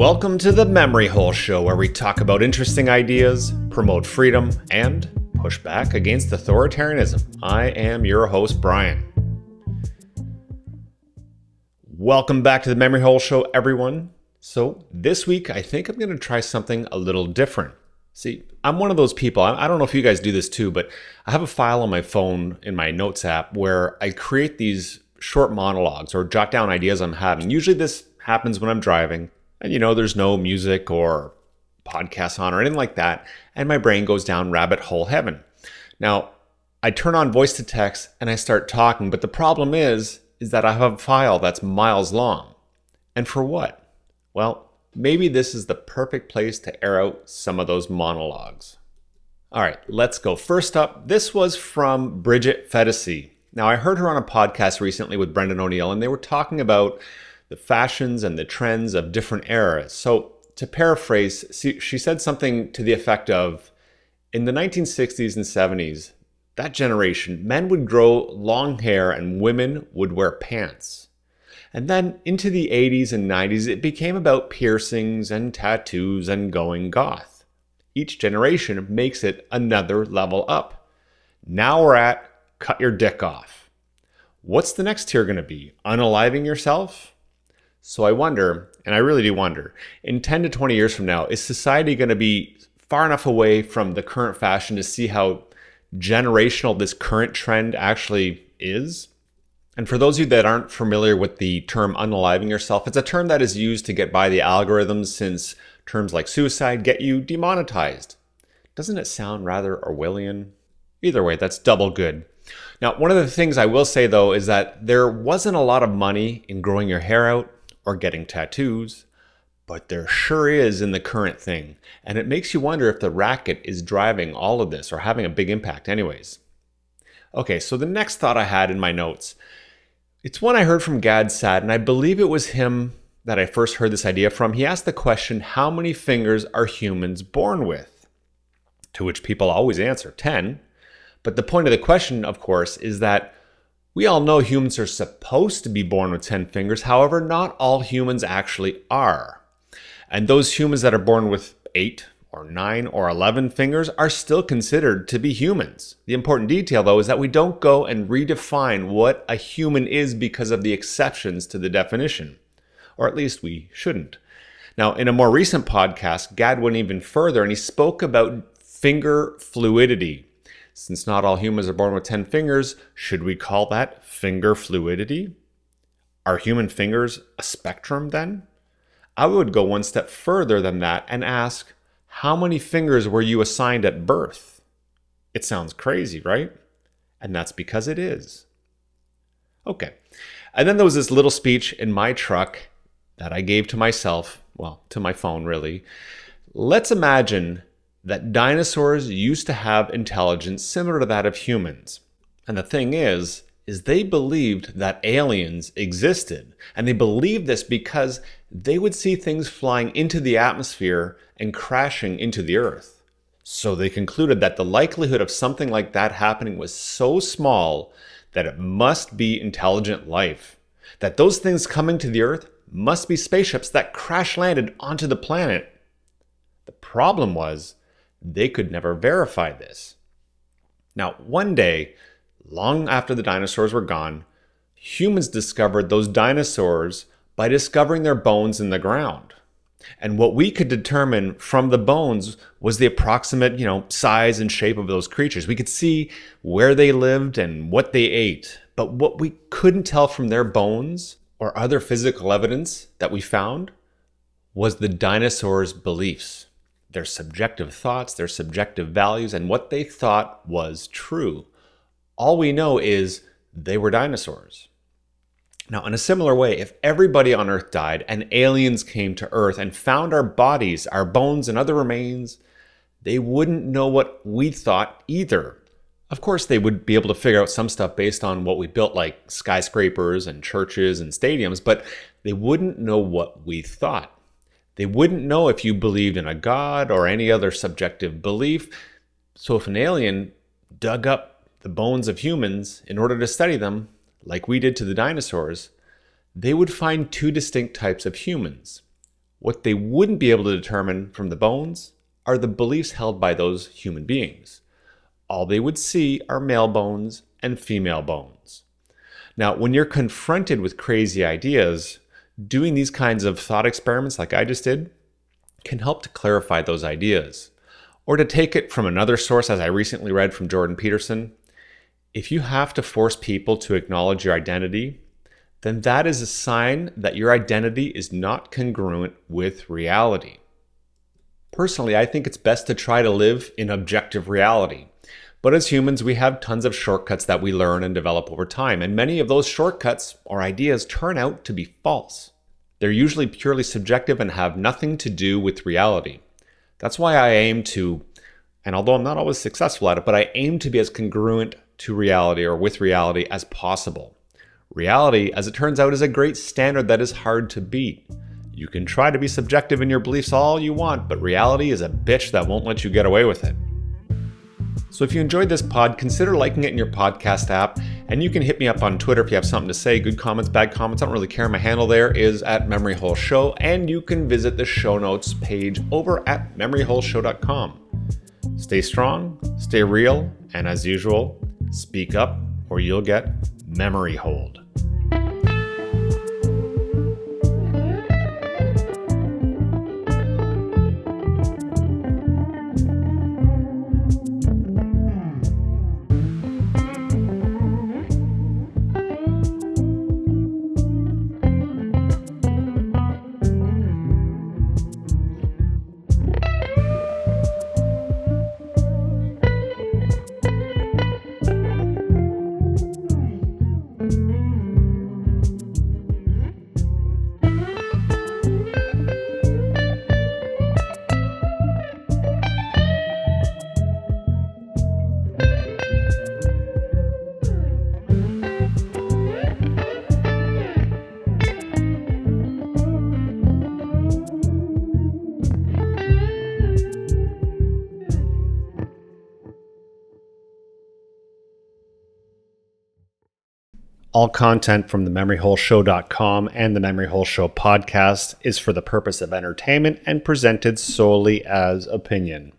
Welcome to the Memory Hole Show, where we talk about interesting ideas, promote freedom, and push back against authoritarianism. I am your host, Brian. Welcome back to the Memory Hole Show, everyone. So, this week, I think I'm going to try something a little different. See, I'm one of those people, I don't know if you guys do this too, but I have a file on my phone in my notes app where I create these short monologues or jot down ideas I'm having. Usually, this happens when I'm driving and you know, there's no music or podcasts on or anything like that, and my brain goes down rabbit hole heaven. Now, I turn on voice to text and I start talking, but the problem is is that I have a file that's miles long. And for what? Well, maybe this is the perfect place to air out some of those monologues. All right, let's go. First up, this was from Bridget Phetasy. Now, I heard her on a podcast recently with Brendan O'Neill, and they were talking about the fashions and the trends of different eras. So, to paraphrase, she said something to the effect of In the 1960s and 70s, that generation, men would grow long hair and women would wear pants. And then into the 80s and 90s, it became about piercings and tattoos and going goth. Each generation makes it another level up. Now we're at cut your dick off. What's the next tier going to be? Unaliving yourself? So I wonder, and I really do wonder, in 10 to 20 years from now, is society going to be far enough away from the current fashion to see how generational this current trend actually is? And for those of you that aren't familiar with the term unaliving yourself, it's a term that is used to get by the algorithms since terms like suicide get you demonetized. Doesn't it sound rather Orwellian? Either way, that's double good. Now, one of the things I will say though is that there wasn't a lot of money in growing your hair out or getting tattoos, but there sure is in the current thing. And it makes you wonder if the racket is driving all of this or having a big impact, anyways. Okay, so the next thought I had in my notes, it's one I heard from Gad Saad, and I believe it was him that I first heard this idea from. He asked the question, How many fingers are humans born with? To which people always answer 10. But the point of the question, of course, is that we all know humans are supposed to be born with 10 fingers, however, not all humans actually are. And those humans that are born with 8 or 9 or 11 fingers are still considered to be humans. The important detail, though, is that we don't go and redefine what a human is because of the exceptions to the definition. Or at least we shouldn't. Now, in a more recent podcast, Gad went even further and he spoke about finger fluidity. Since not all humans are born with 10 fingers, should we call that finger fluidity? Are human fingers a spectrum then? I would go one step further than that and ask, how many fingers were you assigned at birth? It sounds crazy, right? And that's because it is. Okay. And then there was this little speech in my truck that I gave to myself, well, to my phone really. Let's imagine that dinosaurs used to have intelligence similar to that of humans. And the thing is, is they believed that aliens existed. And they believed this because they would see things flying into the atmosphere and crashing into the earth. So they concluded that the likelihood of something like that happening was so small that it must be intelligent life. That those things coming to the earth must be spaceships that crash landed onto the planet. The problem was they could never verify this. Now, one day, long after the dinosaurs were gone, humans discovered those dinosaurs by discovering their bones in the ground. And what we could determine from the bones was the approximate, you know, size and shape of those creatures. We could see where they lived and what they ate. But what we couldn't tell from their bones or other physical evidence that we found was the dinosaurs' beliefs their subjective thoughts, their subjective values, and what they thought was true. All we know is they were dinosaurs. Now, in a similar way, if everybody on Earth died and aliens came to Earth and found our bodies, our bones, and other remains, they wouldn't know what we thought either. Of course, they would be able to figure out some stuff based on what we built, like skyscrapers and churches and stadiums, but they wouldn't know what we thought. They wouldn't know if you believed in a god or any other subjective belief. So if an alien dug up the bones of humans in order to study them, like we did to the dinosaurs, they would find two distinct types of humans. What they wouldn't be able to determine from the bones are the beliefs held by those human beings. All they would see are male bones and female bones. Now, when you're confronted with crazy ideas, doing these kinds of thought experiments like I just did can help to clarify those ideas. Or to take it from another source, as I recently read from Jordan Peterson, if you have to force people to acknowledge your identity, then that is a sign that your identity is not congruent with reality. Personally, I think it's best to try to live in objective reality. But as humans, we have tons of shortcuts that we learn and develop over time, and many of those shortcuts or ideas turn out to be false. They're usually purely subjective and have nothing to do with reality. That's why I aim to, and although I'm not always successful at it, but I aim to be as congruent to reality or with reality as possible. Reality, as it turns out, is a great standard that is hard to beat. You can try to be subjective in your beliefs all you want, but reality is a bitch that won't let you get away with it. So if you enjoyed this pod, consider liking it in your podcast app, and you can hit me up on Twitter if you have something to say. Good comments, bad comments, I don't really care. My handle there is at Memory Hole Show, and you can visit the show notes page over at memoryholeshow.com. Stay strong, stay real, and as usual, speak up or you'll get memory holed. All content from the memoryholeshow.com and the Memory Hole Show podcast is for the purpose of entertainment and presented solely as opinion.